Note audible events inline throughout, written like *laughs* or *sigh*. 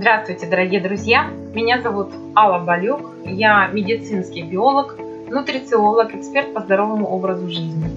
Здравствуйте, дорогие друзья! Меня зовут Алла Балюк, я медицинский биолог, нутрициолог, эксперт по здоровому образу жизни.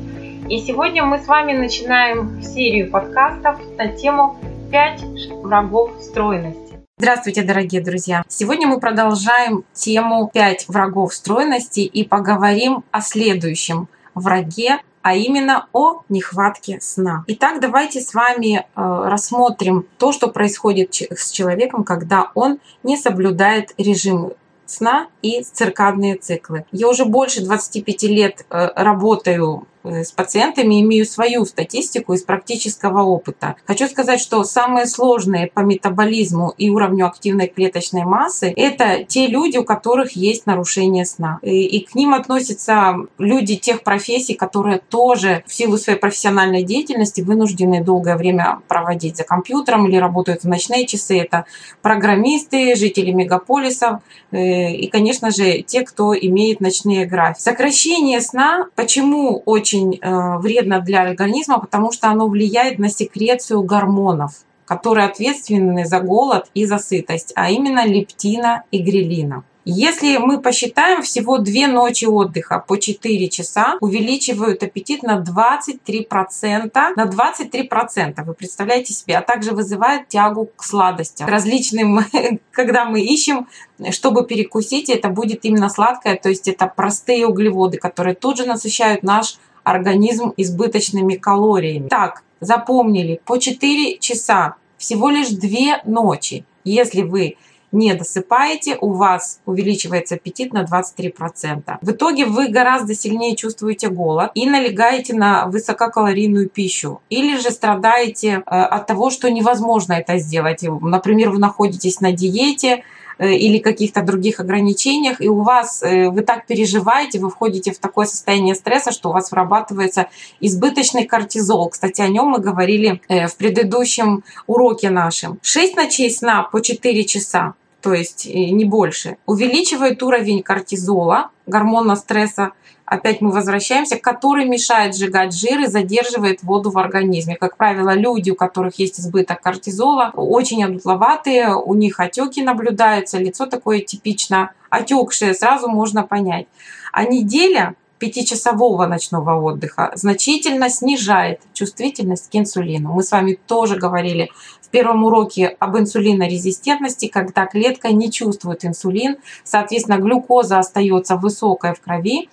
И сегодня мы с вами начинаем серию подкастов на тему «5 врагов стройности». Здравствуйте, дорогие друзья! Сегодня мы продолжаем тему «5 врагов стройности» и поговорим о следующем враге а именно о нехватке сна. Итак, давайте с вами э, рассмотрим то, что происходит с человеком, когда он не соблюдает режим сна и циркадные циклы. Я уже больше 25 лет э, работаю с пациентами, имею свою статистику из практического опыта. Хочу сказать, что самые сложные по метаболизму и уровню активной клеточной массы – это те люди, у которых есть нарушение сна. И, и к ним относятся люди тех профессий, которые тоже в силу своей профессиональной деятельности вынуждены долгое время проводить за компьютером или работают в ночные часы. Это программисты, жители мегаполисов э, и, конечно же, те, кто имеет ночные графики. Сокращение сна почему очень очень э, вредно для организма, потому что оно влияет на секрецию гормонов, которые ответственны за голод и за сытость, а именно лептина и грелина. Если мы посчитаем, всего две ночи отдыха по 4 часа увеличивают аппетит на 23%. На 23%, вы представляете себе, а также вызывают тягу к сладостям. Различным, *laughs* когда мы ищем, чтобы перекусить, это будет именно сладкое, то есть это простые углеводы, которые тут же насыщают наш организм избыточными калориями. Так, запомнили, по 4 часа, всего лишь 2 ночи. Если вы не досыпаете, у вас увеличивается аппетит на 23%. В итоге вы гораздо сильнее чувствуете голод и налегаете на высококалорийную пищу. Или же страдаете э, от того, что невозможно это сделать. Например, вы находитесь на диете, или каких-то других ограничениях, и у вас, э, вы так переживаете, вы входите в такое состояние стресса, что у вас вырабатывается избыточный кортизол. Кстати, о нем мы говорили э, в предыдущем уроке нашем. 6 ночей сна по 4 часа то есть не больше, увеличивает уровень кортизола, гормона стресса, опять мы возвращаемся, который мешает сжигать жир и задерживает воду в организме. Как правило, люди, у которых есть избыток кортизола, очень одутловатые, у них отеки наблюдаются, лицо такое типично отекшее, сразу можно понять. А неделя пятичасового ночного отдыха значительно снижает чувствительность к инсулину. Мы с вами тоже говорили в первом уроке об инсулинорезистентности, когда клетка не чувствует инсулин, соответственно, глюкоза остается высокой в крови,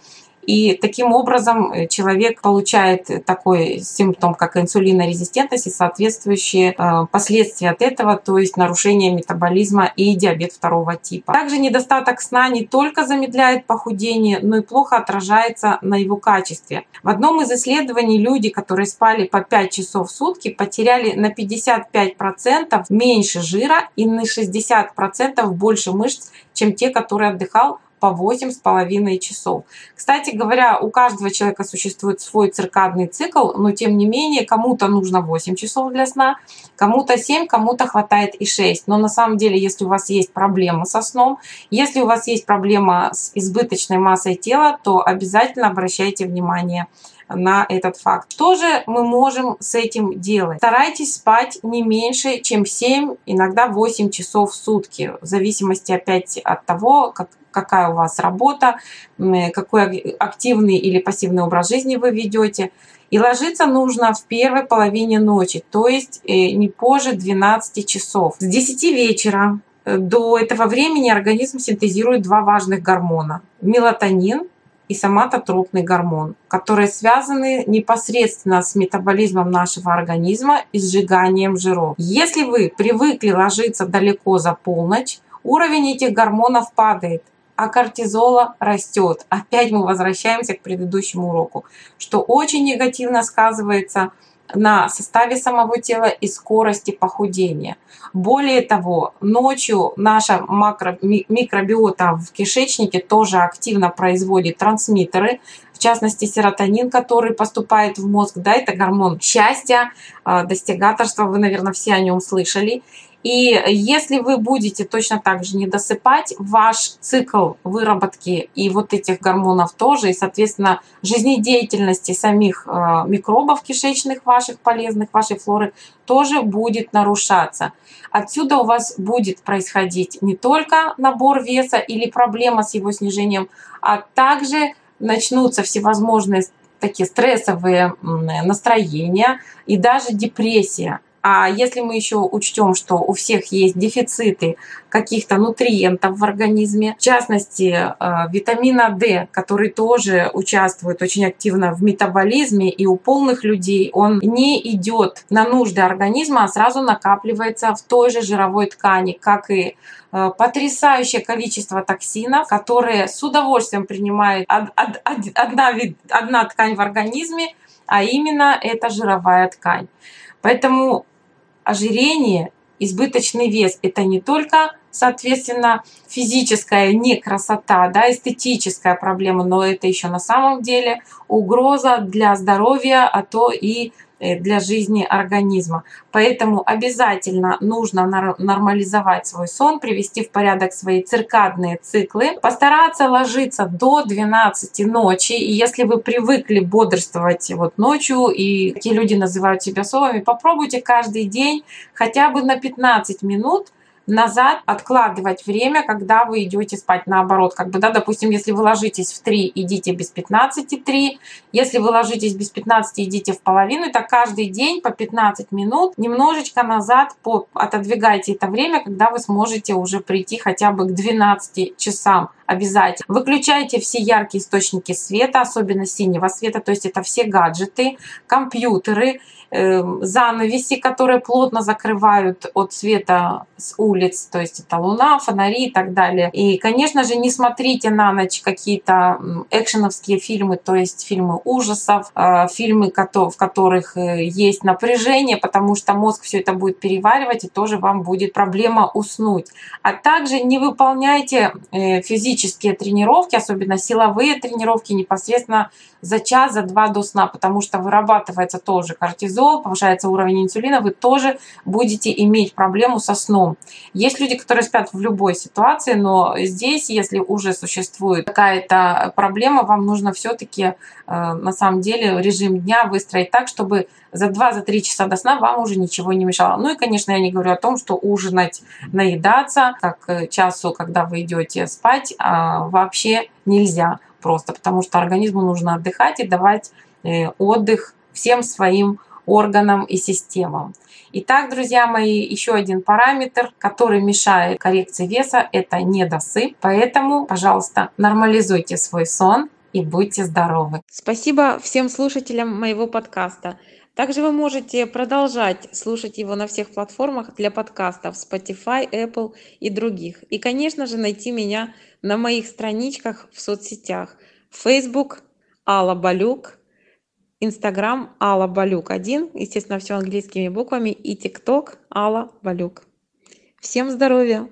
и таким образом э, человек получает такой симптом, как инсулинорезистентность и соответствующие э, последствия от этого, то есть нарушение метаболизма и диабет второго типа. Также недостаток сна не только замедляет похудение, но и плохо отражается на его качестве. В одном из исследований люди, которые спали по 5 часов в сутки, потеряли на 55% меньше жира и на 60% больше мышц, чем те, которые отдыхал по 8,5 часов. Кстати говоря, у каждого человека существует свой циркадный цикл, но тем не менее кому-то нужно 8 часов для сна, кому-то 7, кому-то хватает и 6. Но на самом деле, если у вас есть проблема со сном, если у вас есть проблема с избыточной массой тела, то обязательно обращайте внимание на этот факт. Что же мы можем с этим делать? Старайтесь спать не меньше, чем 7, иногда 8 часов в сутки, в зависимости опять от того, как, какая у вас работа, какой активный или пассивный образ жизни вы ведете. И ложиться нужно в первой половине ночи, то есть э, не позже 12 часов. С 10 вечера э, до этого времени организм синтезирует два важных гормона – мелатонин и соматотропный гормон, которые связаны непосредственно с метаболизмом нашего организма и сжиганием жиров. Если вы привыкли ложиться далеко за полночь, уровень этих гормонов падает, а кортизола растет. Опять мы возвращаемся к предыдущему уроку, что очень негативно сказывается на составе самого тела и скорости похудения. Более того, ночью наша макро, микробиота в кишечнике тоже активно производит трансмиттеры, в частности серотонин, который поступает в мозг, да, это гормон счастья, а, достигаторства, вы, наверное, все о нем слышали. И если вы будете точно так же не досыпать, ваш цикл выработки и вот этих гормонов тоже, и, соответственно, жизнедеятельности самих э, микробов кишечных ваших полезных, вашей флоры, тоже будет нарушаться. Отсюда у вас будет происходить не только набор веса или проблема с его снижением, а также начнутся всевозможные такие стрессовые настроения и даже депрессия. А если мы еще учтем, что у всех есть дефициты каких-то нутриентов в организме, в частности э, витамина D, который тоже участвует очень активно в метаболизме, и у полных людей он не идет на нужды организма, а сразу накапливается в той же жировой ткани, как и э, потрясающее количество токсинов, которые с удовольствием принимает одна, одна ткань в организме, а именно это жировая ткань. Поэтому ожирение, избыточный вес – это не только, соответственно, физическая не красота, да, эстетическая проблема, но это еще на самом деле угроза для здоровья, а то и для жизни организма. Поэтому обязательно нужно нормализовать свой сон, привести в порядок свои циркадные циклы, постараться ложиться до 12 ночи. И если вы привыкли бодрствовать вот ночью, и такие люди называют себя совами, попробуйте каждый день хотя бы на 15 минут назад откладывать время, когда вы идете спать. Наоборот, как бы, да, допустим, если вы ложитесь в 3, идите без 15 3. Если вы ложитесь без 15, идите в половину. Это каждый день по 15 минут немножечко назад по, отодвигайте это время, когда вы сможете уже прийти хотя бы к 12 часам обязательно. Выключайте все яркие источники света, особенно синего света, то есть это все гаджеты, компьютеры, Эм, занавеси, которые плотно закрывают от света с улиц, то есть это луна, фонари и так далее. И, конечно же, не смотрите на ночь какие-то экшеновские фильмы, то есть фильмы ужасов, э, фильмы, в которых э, есть напряжение, потому что мозг все это будет переваривать, и тоже вам будет проблема уснуть. А также не выполняйте э, физические тренировки, особенно силовые тренировки непосредственно за час, за два до сна, потому что вырабатывается тоже кортизол, повышается уровень инсулина, вы тоже будете иметь проблему со сном. Есть люди, которые спят в любой ситуации, но здесь, если уже существует какая-то проблема, вам нужно все-таки э, на самом деле режим дня выстроить так, чтобы за 2-3 часа до сна вам уже ничего не мешало. Ну и, конечно, я не говорю о том, что ужинать, наедаться, как э, часу, когда вы идете спать, а вообще нельзя просто, потому что организму нужно отдыхать и давать э, отдых всем своим органам и системам. Итак, друзья мои, еще один параметр, который мешает коррекции веса, это недосып. Поэтому, пожалуйста, нормализуйте свой сон и будьте здоровы. Спасибо всем слушателям моего подкаста. Также вы можете продолжать слушать его на всех платформах для подкастов Spotify, Apple и других. И, конечно же, найти меня на моих страничках в соцсетях. Facebook Алла Балюк, Instagram Алла Балюк 1, естественно, все английскими буквами, и TikTok Алла Балюк. Всем здоровья!